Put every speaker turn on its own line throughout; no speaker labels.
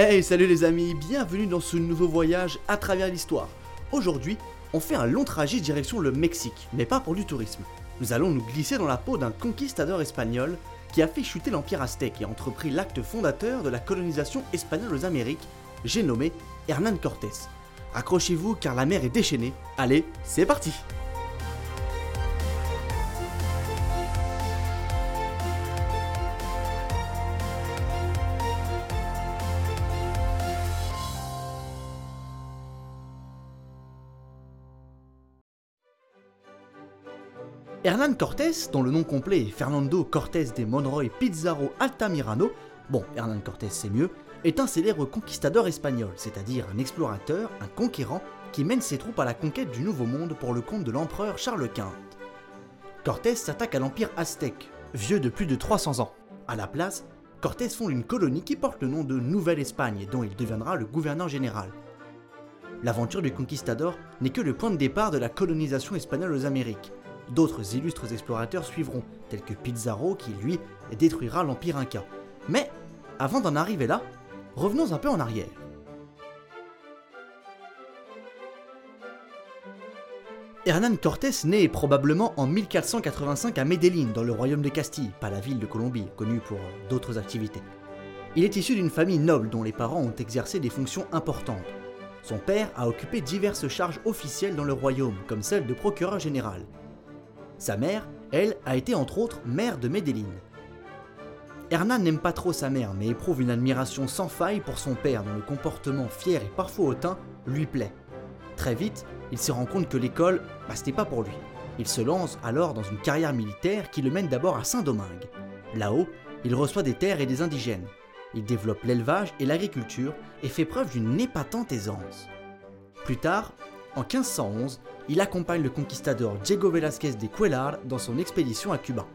Hey, salut les amis, bienvenue dans ce nouveau voyage à travers l'histoire. Aujourd'hui, on fait un long trajet direction le Mexique, mais pas pour du tourisme. Nous allons nous glisser dans la peau d'un conquistador espagnol qui a fait chuter l'Empire aztèque et entrepris l'acte fondateur de la colonisation espagnole aux Amériques, j'ai nommé Hernán Cortés. Accrochez-vous car la mer est déchaînée. Allez, c'est parti! Hernán Cortés, dont le nom complet est Fernando Cortés de Monroy Pizarro Altamirano, bon, Hernán Cortés c'est mieux, est un célèbre conquistador espagnol, c'est-à-dire un explorateur, un conquérant qui mène ses troupes à la conquête du Nouveau Monde pour le compte de l'empereur Charles Quint. Cortés s'attaque à l'empire aztèque, vieux de plus de 300 ans. À la place, Cortés fonde une colonie qui porte le nom de Nouvelle-Espagne dont il deviendra le gouverneur général. L'aventure du conquistador n'est que le point de départ de la colonisation espagnole aux Amériques. D'autres illustres explorateurs suivront, tels que Pizarro qui, lui, détruira l'Empire Inca. Mais, avant d'en arriver là, revenons un peu en arrière. Hernán Cortés naît probablement en 1485 à Medellín, dans le royaume de Castille, pas la ville de Colombie, connue pour d'autres activités. Il est issu d'une famille noble dont les parents ont exercé des fonctions importantes. Son père a occupé diverses charges officielles dans le royaume, comme celle de procureur général. Sa mère, elle, a été entre autres mère de Medellín. Hernán n'aime pas trop sa mère, mais éprouve une admiration sans faille pour son père dont le comportement fier et parfois hautain lui plaît. Très vite, il se rend compte que l'école, bah, c'était pas pour lui. Il se lance alors dans une carrière militaire qui le mène d'abord à Saint-Domingue. Là-haut, il reçoit des terres et des indigènes. Il développe l'élevage et l'agriculture et fait preuve d'une épatante aisance. Plus tard, en 1511, il accompagne le conquistador Diego Velázquez de Cuellar dans son expédition à Cuba.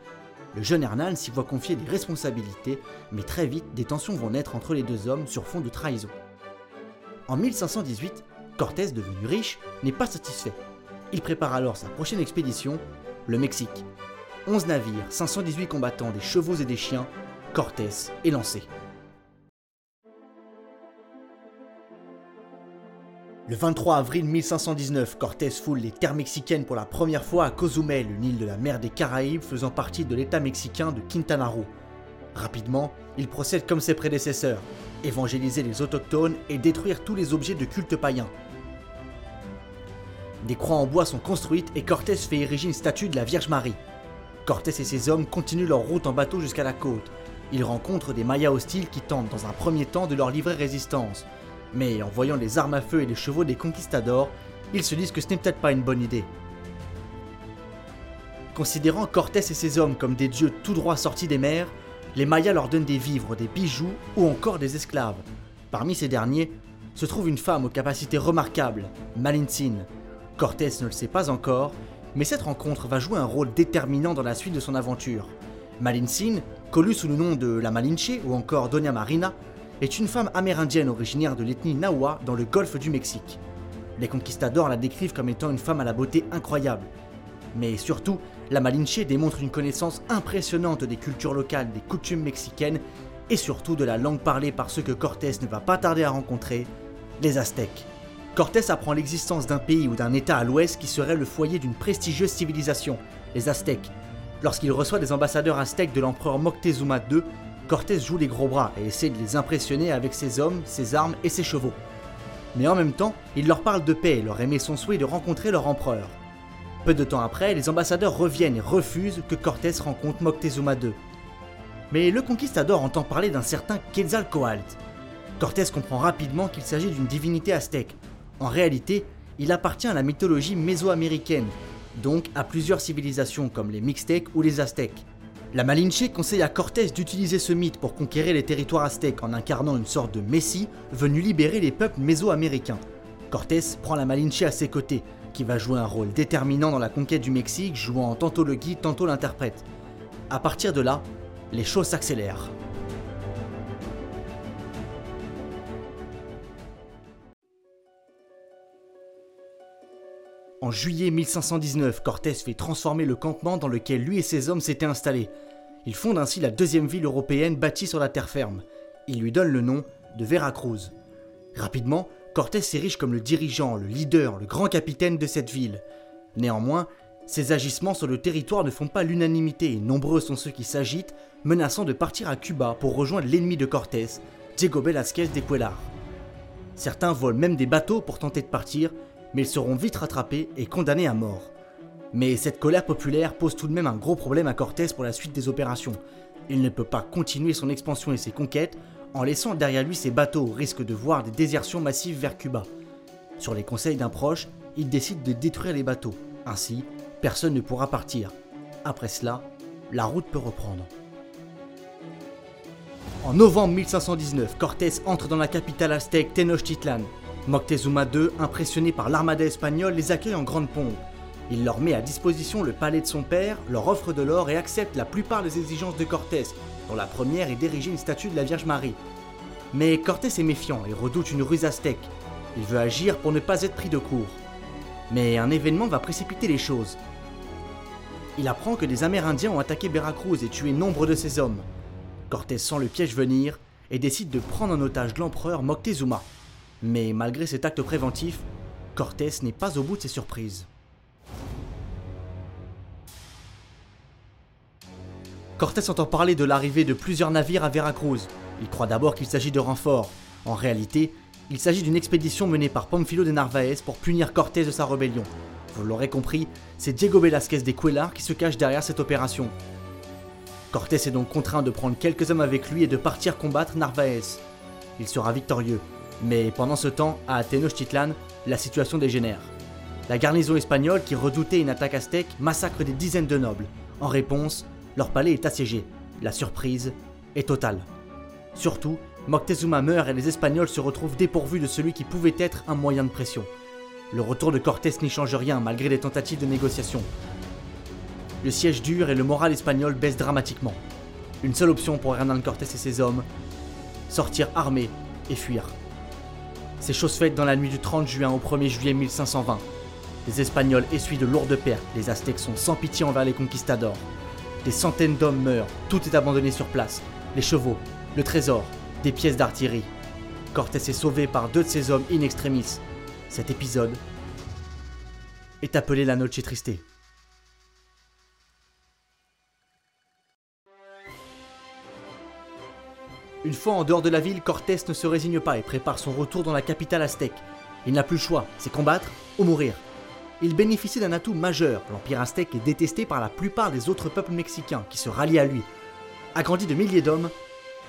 Le jeune Hernán s'y voit confier des responsabilités, mais très vite des tensions vont naître entre les deux hommes sur fond de trahison. En 1518, Cortés, devenu riche, n'est pas satisfait. Il prépare alors sa prochaine expédition, le Mexique. 11 navires, 518 combattants, des chevaux et des chiens, Cortés est lancé. Le 23 avril 1519, Cortés foule les terres mexicaines pour la première fois à Cozumel, une île de la mer des Caraïbes faisant partie de l'état mexicain de Quintana Roo. Rapidement, il procède comme ses prédécesseurs, évangéliser les autochtones et détruire tous les objets de culte païen. Des croix en bois sont construites et Cortés fait ériger une statue de la Vierge Marie. Cortés et ses hommes continuent leur route en bateau jusqu'à la côte. Ils rencontrent des Mayas hostiles qui tentent dans un premier temps de leur livrer résistance, mais en voyant les armes à feu et les chevaux des conquistadors, ils se disent que ce n'est peut-être pas une bonne idée. Considérant Cortés et ses hommes comme des dieux tout droit sortis des mers, les Mayas leur donnent des vivres, des bijoux ou encore des esclaves. Parmi ces derniers se trouve une femme aux capacités remarquables, Malintzin. Cortés ne le sait pas encore, mais cette rencontre va jouer un rôle déterminant dans la suite de son aventure. Malintzin, connue sous le nom de la Malinche ou encore Doña Marina, est une femme amérindienne originaire de l'ethnie Nahua dans le golfe du Mexique. Les conquistadors la décrivent comme étant une femme à la beauté incroyable. Mais surtout, la Malinche démontre une connaissance impressionnante des cultures locales, des coutumes mexicaines et surtout de la langue parlée par ceux que Cortés ne va pas tarder à rencontrer, les Aztèques. Cortés apprend l'existence d'un pays ou d'un État à l'ouest qui serait le foyer d'une prestigieuse civilisation, les Aztèques. Lorsqu'il reçoit des ambassadeurs aztèques de l'empereur Moctezuma II, Cortés joue les gros bras et essaie de les impressionner avec ses hommes, ses armes et ses chevaux. Mais en même temps, il leur parle de paix et leur émet son souhait de rencontrer leur empereur. Peu de temps après, les ambassadeurs reviennent et refusent que Cortés rencontre Moctezuma II. Mais le conquistador entend parler d'un certain Quetzalcoatl. Cortés comprend rapidement qu'il s'agit d'une divinité aztèque. En réalité, il appartient à la mythologie mésoaméricaine, donc à plusieurs civilisations comme les Mixtèques ou les Aztèques. La Malinche conseille à Cortés d'utiliser ce mythe pour conquérir les territoires aztèques en incarnant une sorte de messie venu libérer les peuples mésoaméricains. Cortés prend la Malinche à ses côtés, qui va jouer un rôle déterminant dans la conquête du Mexique, jouant tantôt le guide, tantôt l'interprète. À partir de là, les choses s'accélèrent. En juillet 1519, Cortés fait transformer le campement dans lequel lui et ses hommes s'étaient installés. Il fonde ainsi la deuxième ville européenne bâtie sur la terre ferme. Il lui donne le nom de Veracruz. Rapidement, Cortés s'érige comme le dirigeant, le leader, le grand capitaine de cette ville. Néanmoins, ses agissements sur le territoire ne font pas l'unanimité et nombreux sont ceux qui s'agitent, menaçant de partir à Cuba pour rejoindre l'ennemi de Cortés, Diego Velázquez de Cuellar. Certains volent même des bateaux pour tenter de partir, mais ils seront vite rattrapés et condamnés à mort. Mais cette colère populaire pose tout de même un gros problème à Cortés pour la suite des opérations. Il ne peut pas continuer son expansion et ses conquêtes en laissant derrière lui ses bateaux au risque de voir des désertions massives vers Cuba. Sur les conseils d'un proche, il décide de détruire les bateaux. Ainsi, personne ne pourra partir. Après cela, la route peut reprendre. En novembre 1519, Cortés entre dans la capitale aztèque Tenochtitlan. Moctezuma II, impressionné par l'armada espagnole, les accueille en grande pompe. Il leur met à disposition le palais de son père, leur offre de l'or et accepte la plupart des exigences de Cortés, dont la première est d'ériger une statue de la Vierge Marie. Mais Cortés est méfiant et redoute une ruse aztèque. Il veut agir pour ne pas être pris de court. Mais un événement va précipiter les choses. Il apprend que des Amérindiens ont attaqué Veracruz et tué nombre de ses hommes. Cortés sent le piège venir et décide de prendre en otage l'empereur Moctezuma. Mais malgré cet acte préventif, Cortés n'est pas au bout de ses surprises. Cortés entend parler de l'arrivée de plusieurs navires à Veracruz. Il croit d'abord qu'il s'agit de renforts. En réalité, il s'agit d'une expédition menée par Pamphilo de Narvaez pour punir Cortés de sa rébellion. Vous l'aurez compris, c'est Diego Velázquez de Cuellar qui se cache derrière cette opération. Cortés est donc contraint de prendre quelques hommes avec lui et de partir combattre Narvaez. Il sera victorieux, mais pendant ce temps, à Tenochtitlan, la situation dégénère. La garnison espagnole, qui redoutait une attaque aztèque, massacre des dizaines de nobles. En réponse, leur palais est assiégé. La surprise est totale. Surtout, Moctezuma meurt et les Espagnols se retrouvent dépourvus de celui qui pouvait être un moyen de pression. Le retour de Cortés n'y change rien malgré les tentatives de négociation. Le siège dure et le moral espagnol baisse dramatiquement. Une seule option pour Hernán Cortés et ses hommes sortir armés et fuir. C'est chose faite dans la nuit du 30 juin au 1er juillet 1520. Les Espagnols essuient de lourdes pertes, les Aztèques sont sans pitié envers les conquistadors. Des centaines d'hommes meurent, tout est abandonné sur place. Les chevaux, le trésor, des pièces d'artillerie. Cortés est sauvé par deux de ses hommes in extremis. Cet épisode est appelé la Noche Triste. Une fois en dehors de la ville, Cortés ne se résigne pas et prépare son retour dans la capitale aztèque. Il n'a plus le choix, c'est combattre ou mourir il bénéficie d'un atout majeur. L'Empire aztèque est détesté par la plupart des autres peuples mexicains qui se rallient à lui. Agrandi de milliers d'hommes,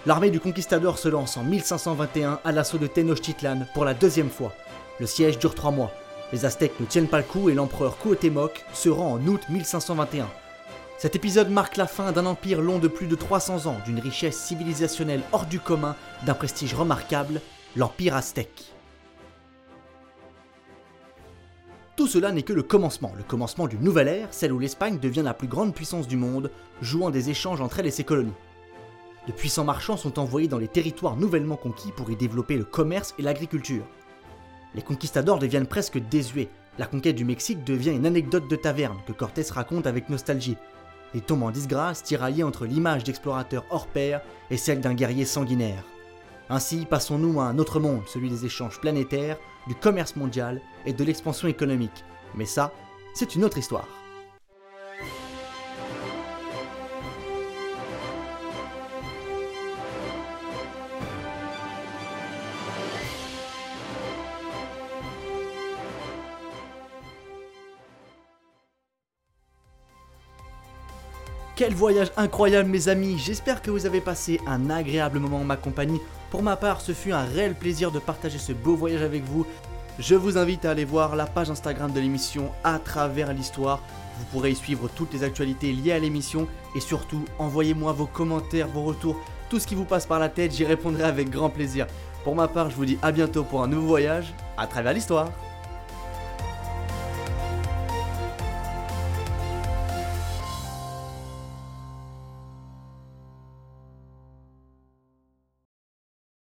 l'armée du conquistador se lance en 1521 à l'assaut de Tenochtitlan pour la deuxième fois. Le siège dure trois mois. Les Aztèques ne tiennent pas le coup et l'empereur Cuauhtémoc se rend en août 1521. Cet épisode marque la fin d'un empire long de plus de 300 ans, d'une richesse civilisationnelle hors du commun, d'un prestige remarquable, l'Empire aztèque. Tout cela n'est que le commencement, le commencement d'une nouvelle ère, celle où l'Espagne devient la plus grande puissance du monde, jouant des échanges entre elle et ses colonies. De puissants marchands sont envoyés dans les territoires nouvellement conquis pour y développer le commerce et l'agriculture. Les conquistadors deviennent presque désuets. La conquête du Mexique devient une anecdote de taverne que Cortés raconte avec nostalgie. Il tombe en disgrâce tiraillé entre l'image d'explorateur hors pair et celle d'un guerrier sanguinaire. Ainsi passons-nous à un autre monde, celui des échanges planétaires, du commerce mondial et de l'expansion économique. Mais ça, c'est une autre histoire. Quel voyage incroyable mes amis, j'espère que vous avez passé un agréable moment en ma compagnie. Pour ma part, ce fut un réel plaisir de partager ce beau voyage avec vous. Je vous invite à aller voir la page Instagram de l'émission à travers l'histoire. Vous pourrez y suivre toutes les actualités liées à l'émission et surtout envoyez-moi vos commentaires, vos retours, tout ce qui vous passe par la tête, j'y répondrai avec grand plaisir. Pour ma part, je vous dis à bientôt pour un nouveau voyage à travers l'histoire.